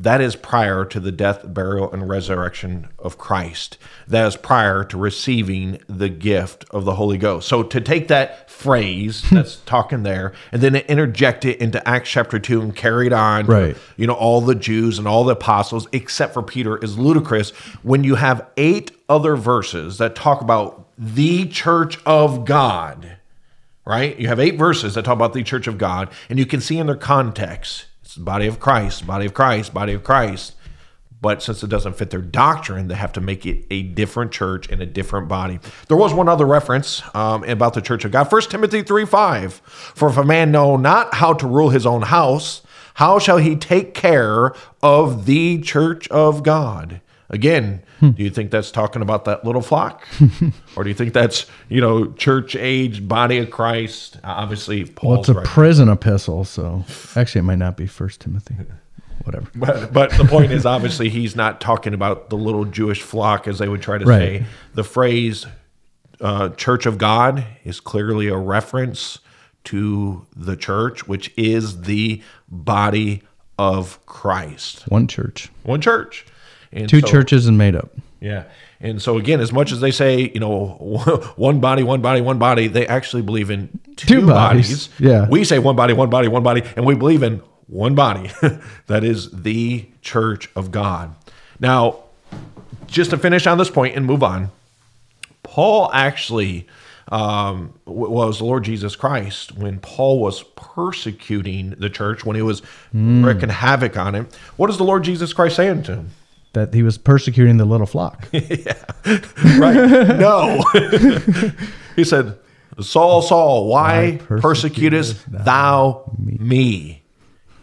[SPEAKER 3] that is prior to the death, burial, and resurrection of Christ. That is prior to receiving the gift of the Holy Ghost. So to take that phrase hmm. that's talking there and then interject it into Acts chapter two and carry it on, to,
[SPEAKER 4] Right.
[SPEAKER 3] you know, all the Jews and all the apostles, except for Peter, is ludicrous when you have eight other verses that talk about the church of God, right? You have eight verses that talk about the church of God, and you can see in their context it's body of Christ, body of Christ, body of Christ. But since it doesn't fit their doctrine, they have to make it a different church and a different body. There was one other reference um, about the church of God. 1 Timothy 3 5. For if a man know not how to rule his own house, how shall he take care of the church of God? Again, do you think that's talking about that little flock? or do you think that's, you know, church age, body of Christ? Obviously,
[SPEAKER 4] Well, it's a
[SPEAKER 3] right.
[SPEAKER 4] prison epistle, so actually it might not be First Timothy. Whatever.
[SPEAKER 3] But, but the point is, obviously, he's not talking about the little Jewish flock, as they would try to
[SPEAKER 4] Right.
[SPEAKER 3] say. The phrase uh, "Church of God" is clearly a reference to the church, which is the body of Christ.
[SPEAKER 4] One church.
[SPEAKER 3] One church. And
[SPEAKER 4] Two
[SPEAKER 3] so-
[SPEAKER 4] churches and made up.
[SPEAKER 3] Yeah. And so again, as much as they say, you know, one body, one body, one body, they actually believe in two,
[SPEAKER 4] Two bodies.
[SPEAKER 3] bodies.
[SPEAKER 4] Yeah.
[SPEAKER 3] We say one body, one body, one body, and we believe in one body. that is the church of God. Now, just to finish on this point and move on, Paul actually um, was the Lord Jesus Christ when Paul was persecuting the church, when he was wreaking havoc on it. What is the Lord Jesus Christ saying to him?
[SPEAKER 4] That he was persecuting the little flock.
[SPEAKER 3] Right. No. he said, Saul, Saul, why
[SPEAKER 4] Why
[SPEAKER 3] persecutest
[SPEAKER 4] persecutest
[SPEAKER 3] thou me?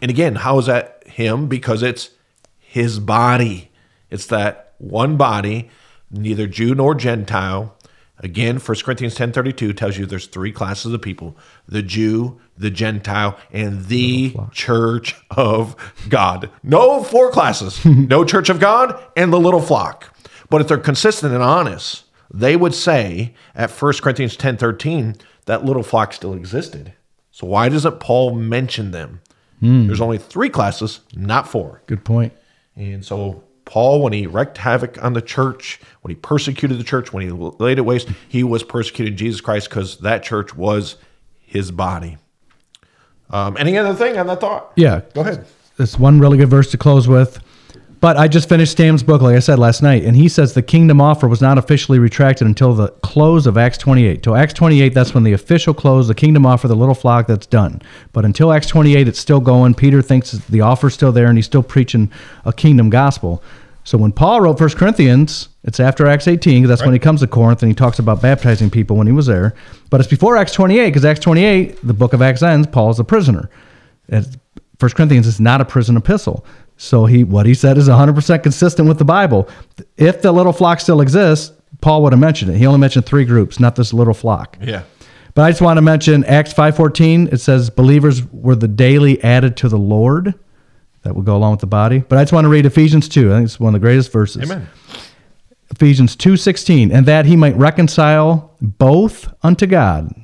[SPEAKER 3] And again, how is that him? Because it's his body. It's that one body, neither Jew nor Gentile. Again, 1 Corinthians 10.32 tells you there's three classes of people. The Jew, the Gentile, and the church of God. No four classes. no church of God and the little flock. But if they're consistent and honest, they would say at 1 Corinthians 10:13 that little flock still existed. So why doesn't Paul mention them? Hmm. There's only three classes, not four.
[SPEAKER 4] Good point.
[SPEAKER 3] And so Paul, when he wreaked havoc on the church, when he persecuted the church, when he laid it waste, he was persecuting Jesus Christ because that church was his body. Um, any other thing on that thought?
[SPEAKER 4] Yeah.
[SPEAKER 3] Go ahead.
[SPEAKER 4] It's one really good verse to close with. But I just finished Stam's book, like I said last night, and he says the kingdom offer was not officially retracted until the close of Acts 28. Till Acts 28, that's when the official close, the kingdom offer, the little flock, that's done. But until Acts 28, it's still going. Peter thinks the offer's still there, and he's still preaching a kingdom gospel. So when Paul wrote First Corinthians, it's after Acts 18, because that's when he comes to Corinth and he talks about baptizing people when he was there. But it's before Acts 28, because Acts 28, the book of Acts ends, Paul's a prisoner. It's, First Corinthians is not a prison epistle. So he what he said is 100% consistent with the Bible. If the little flock still exists, Paul would have mentioned it. He only mentioned three groups, not this little flock.
[SPEAKER 3] Yeah.
[SPEAKER 4] But I just want to mention Acts 5:14. It says believers were the daily added to the Lord. That would go along with the body. But I just want to read Ephesians 2. I think it's one of the greatest verses.
[SPEAKER 3] Amen.
[SPEAKER 4] Ephesians 2:16, and that he might reconcile both unto God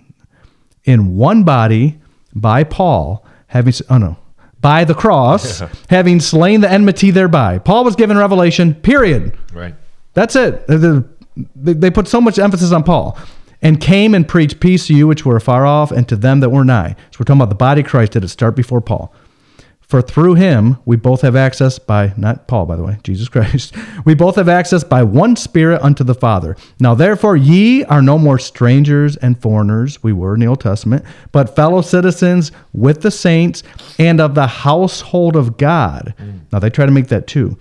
[SPEAKER 4] in one body by Paul, having oh no, by the cross, having slain the enmity thereby. Paul was given revelation. Period.
[SPEAKER 3] Right.
[SPEAKER 4] That's it. The- the- They, they put so much emphasis on Paul. And came and preached peace to you which were afar off, and to them that were nigh. So we're talking about the body of Christ. Did it start before Paul? For through him we both have access by not Paul, by the way, Jesus Christ. We both have access by one Spirit unto the Father. Now therefore ye are no more strangers and foreigners, we were in the Old Testament, but fellow citizens with the saints and of the household of God. Now they try to make that too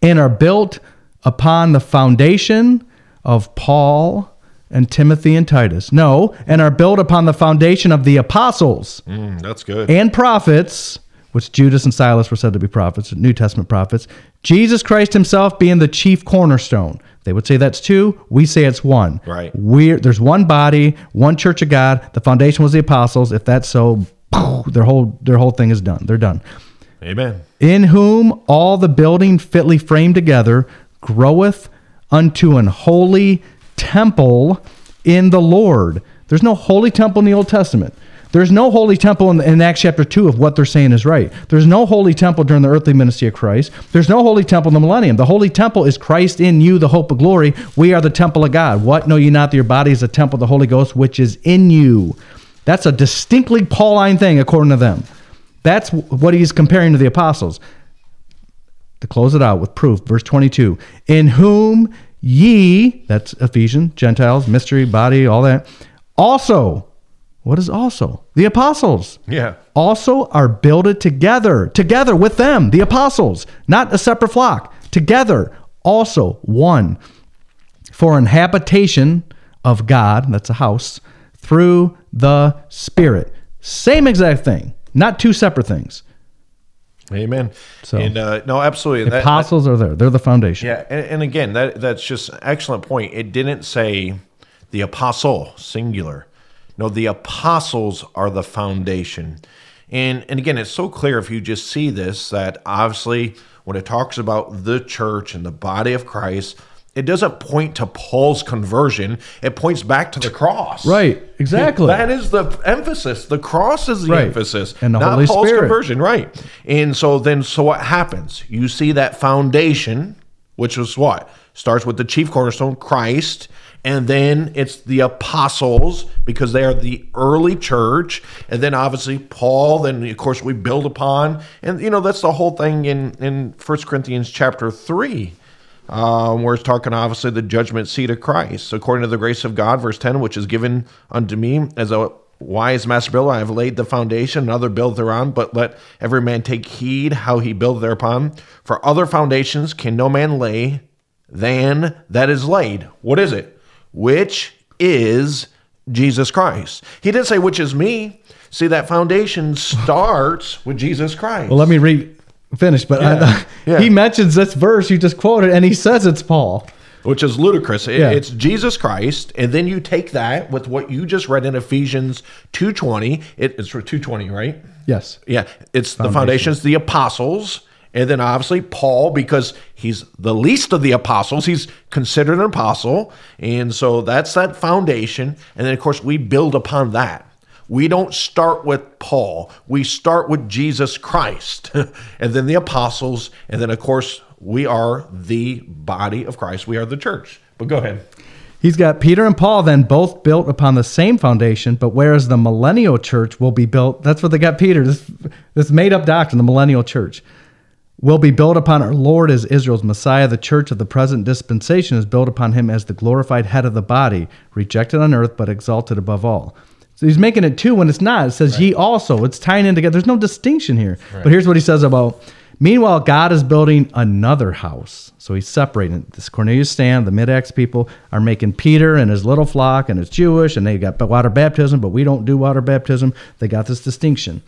[SPEAKER 4] and are built upon the foundation of Paul and Timothy and Titus. No, and are built upon the foundation of the apostles
[SPEAKER 3] Mm, that's good.
[SPEAKER 4] and prophets, which Judas and Silas were said to be prophets, New Testament prophets. Jesus Christ himself being the chief cornerstone. They would say that's two. We say it's one.
[SPEAKER 3] Right.
[SPEAKER 4] We're, there's one body, one church of God. The foundation was the apostles. If that's so, their whole their whole thing is done. They're done
[SPEAKER 3] Amen.
[SPEAKER 4] in whom all the building fitly framed together groweth unto an holy temple in the Lord. There's no holy temple in the Old Testament. There's no holy temple in, in Acts chapter 2 of what they're saying is right. There's no holy temple during the earthly ministry of Christ. There's no holy temple in the millennium. The holy temple is Christ in you, the hope of glory. We are the temple of God. What know ye not that your body is a temple of the Holy Ghost, which is in you? That's a distinctly Pauline thing, according to them. That's what he's comparing to the apostles to close it out with proof, verse 22 In whom ye, that's Ephesians, Gentiles, mystery, body, all that, also, what is also? The apostles.
[SPEAKER 3] Yeah.
[SPEAKER 4] Also are builded together, together with them, the apostles, not a separate flock, together, also one, for an habitation of God, that's a house, through the Spirit. Same exact thing, not two separate things.
[SPEAKER 3] Amen.
[SPEAKER 4] So-
[SPEAKER 3] and uh, no, absolutely.
[SPEAKER 4] The
[SPEAKER 3] That-
[SPEAKER 4] apostles are there, they're the foundation.
[SPEAKER 3] Yeah, and, and again, that that's just an excellent point. It didn't say the apostle singular. No, the apostles are the foundation. And and again, it's so clear if you just see this that obviously when it talks about the church and the body of Christ, it doesn't point to Paul's conversion. It points back to the cross.
[SPEAKER 4] Right, exactly.
[SPEAKER 3] That is the emphasis. The cross is the
[SPEAKER 4] Right.
[SPEAKER 3] emphasis,
[SPEAKER 4] And the
[SPEAKER 3] not
[SPEAKER 4] Holy
[SPEAKER 3] Paul's
[SPEAKER 4] Spirit.
[SPEAKER 3] conversion, right? And so then, so what happens? You see that foundation, which was what starts with the chief cornerstone, Christ, and then it's the apostles because they are the early church, and then obviously Paul. Then of course we build upon, and you know that's the whole thing in in First Corinthians chapter three um, where it's talking obviously the judgment seat of Christ, according to the grace of God, verse 10, which is given unto me as a wise master builder. I have laid the foundation, another build thereon, but let every man take heed how he build thereupon. For other foundations can no man lay than that is laid. What is it? Which is Jesus Christ. He didn't say, which is me. See, that foundation starts with Jesus Christ.
[SPEAKER 4] Well, let me read finish, but
[SPEAKER 3] Yeah.
[SPEAKER 4] I,
[SPEAKER 3] Yeah.
[SPEAKER 4] he mentions this verse you just quoted, and he says it's Paul.
[SPEAKER 3] which is ludicrous. It-
[SPEAKER 4] Yeah.
[SPEAKER 3] It's Jesus Christ, and then you take that with what you just read in Ephesians two twenty. It, it's for two twenty, right?
[SPEAKER 4] Yes.
[SPEAKER 3] Yeah, it's the foundations, the apostles, and then obviously Paul because he's the least of the apostles. He's considered an apostle, and so that's that foundation. And then of course we build upon that. We don't start with Paul. We start with Jesus Christ, and then the apostles, and then of course we are the body of Christ. We are the church. But go ahead.
[SPEAKER 4] He's got Peter and Paul then both built upon the same foundation, but whereas the millennial church will be built, that's what they got Peter, this, this made up doctrine, the millennial church, will be built upon our Lord as Israel's Messiah. The church of the present dispensation is built upon him as the glorified head of the body, rejected on earth, but exalted above all. So he's making it two when it's not. It says ye also. It's tying in together. There's no distinction here. But here's what he says about Meanwhile, God is building another house. So he's separating this Cornelius Stam, the mid Acts people are making Peter and his little flock, and it's Jewish, and they got water baptism, but we don't do water baptism. They got this distinction.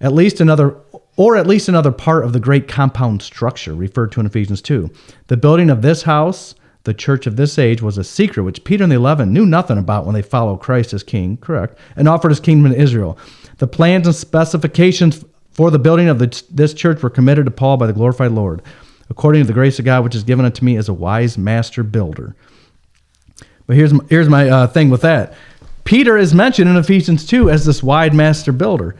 [SPEAKER 4] At least another, or at least another part of the great compound structure referred to in Ephesians 2. The building of this house, the church of this age, was a secret which Peter and the eleven knew nothing about when they followed Christ as king, correct, and offered his kingdom to Israel. The plans and specifications for the building of the, this church were committed to Paul by the glorified Lord, according to the grace of God which is given unto me as a wise master builder. But here's my, here's my uh, thing with that. Peter is mentioned in Ephesians 2 as this wide master builder.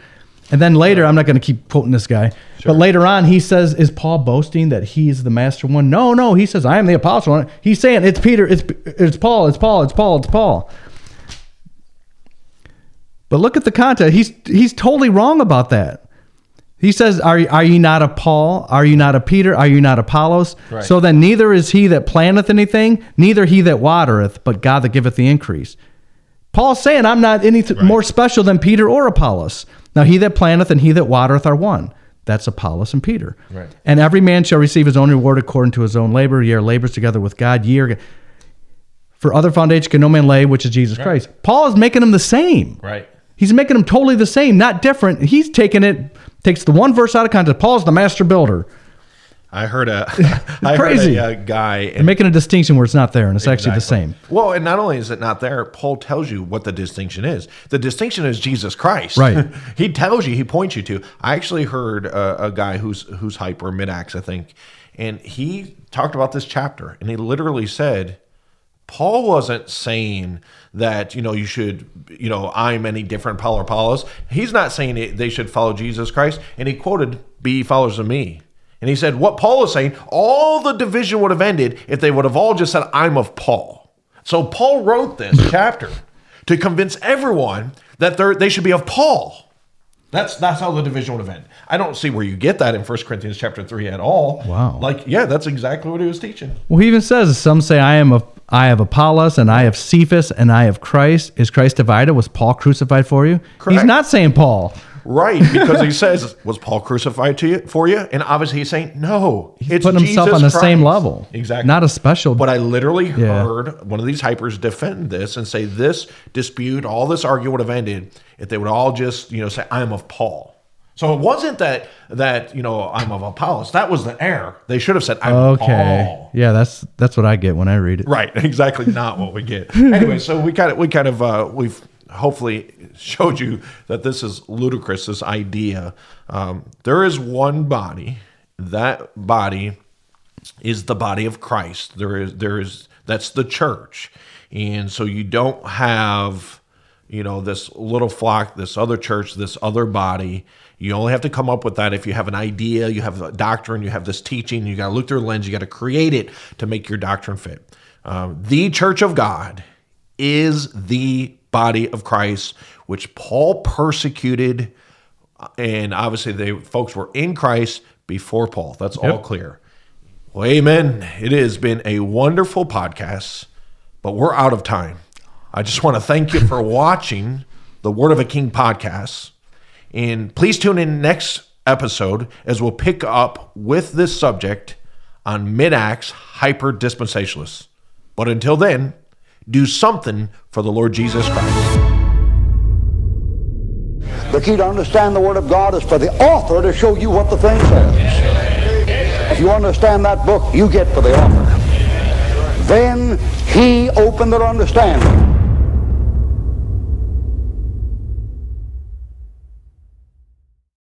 [SPEAKER 4] And then later, I'm not going to keep quoting this guy, but later on, he says, Is Paul boasting that he's the master one? No, no. He says, I am the apostle one. He's saying, It's Peter, it's, it's Paul, it's Paul, it's Paul, it's Paul. But look at the context. He's, he's totally wrong about that. He says, are, are you not a Paul? Are you not a Peter? Are you not Apollos?
[SPEAKER 3] Right.
[SPEAKER 4] So then neither is he that planteth anything, neither he that watereth, but God that giveth the increase. Paul's saying, I'm not any more special than Peter or Apollos. Now he that planteth and he that watereth are one. That's Apollos and Peter.
[SPEAKER 3] Right.
[SPEAKER 4] And every man shall receive his own reward according to his own labor. Ye are labors together with God. Ye are. For other foundation can no man lay, which is Jesus Christ. Paul is making them the same.
[SPEAKER 3] Right.
[SPEAKER 4] He's making them totally the same, not different. He's taking it, takes the one verse out of context. Paul's the master builder.
[SPEAKER 3] I heard a, I
[SPEAKER 4] Crazy.
[SPEAKER 3] heard a, uh guy,
[SPEAKER 4] They're
[SPEAKER 3] and
[SPEAKER 4] making a distinction where it's not there, and it's actually the same.
[SPEAKER 3] Well, and not only is it not there, Paul tells you what the distinction is. The distinction is Jesus Christ.
[SPEAKER 4] Right.
[SPEAKER 3] he tells you, he points you to. I actually heard a, a guy who's who's hyper mid Acts, I think, and he talked about this chapter, and he literally said, Paul wasn't saying that you know you should you know I'm any different Paul or Apollos. He's not saying they should follow Jesus Christ, and he quoted, "Be followers of me." And he said, what Paul is saying, all the division would have ended if they would have all just said, I'm of Paul. So Paul wrote this chapter to convince everyone that they should be of Paul. That's that's how the division would have ended. I don't see where you get that in 1 Corinthians chapter 3 at all.
[SPEAKER 4] Wow.
[SPEAKER 3] Like, yeah, that's exactly what he was teaching.
[SPEAKER 4] Well, he even says, some say, I am of, I have Apollos, and I have Cephas, and I have Christ. Is Christ divided? Was Paul crucified for you?
[SPEAKER 3] Correct.
[SPEAKER 4] He's not saying Paul.
[SPEAKER 3] Right, because he says, "Was Paul crucified to you for you?" And obviously, he's saying, "No, it's
[SPEAKER 4] putting himself
[SPEAKER 3] Jesus
[SPEAKER 4] on the
[SPEAKER 3] Christ."
[SPEAKER 4] same level.
[SPEAKER 3] Exactly,
[SPEAKER 4] Not a special-
[SPEAKER 3] But I literally
[SPEAKER 4] Yeah.
[SPEAKER 3] heard one of these hypers defend this and say this dispute, all this argument would have ended if they would all just, you know, say, "I'm of Paul." So it wasn't that that you know I'm of Apollos. That was the error. They should have said, "I'm of
[SPEAKER 4] Okay.
[SPEAKER 3] Paul."
[SPEAKER 4] Yeah, that's that's what I get when I read it.
[SPEAKER 3] Right, exactly not what we get. anyway, so we kind of we kind of uh, we've hopefully showed you that this is ludicrous. This idea, um, there is one body. That body is the body of Christ. There is there is that's the church, and so you don't have you know this little flock, this other church, this other body. You only have to come up with that if you have an idea, you have a doctrine, you have this teaching. You got to look through a lens. You got to create it to make your doctrine fit. Um, the church of God is the body of Christ, which Paul persecuted, uh, and obviously the folks were in Christ before Paul. That's all clear. Well, amen. It has been a wonderful podcast, but we're out of time. I just want to thank you for watching the Word of a King podcast. And please tune in next episode as we'll pick up with this subject on mid acts hyper dispensationalists. But until then, do something for the Lord Jesus Christ.
[SPEAKER 1] The key to understand the Word of God is for the author to show you what the thing says. If you understand that book, you get for the author. Then he opened their understanding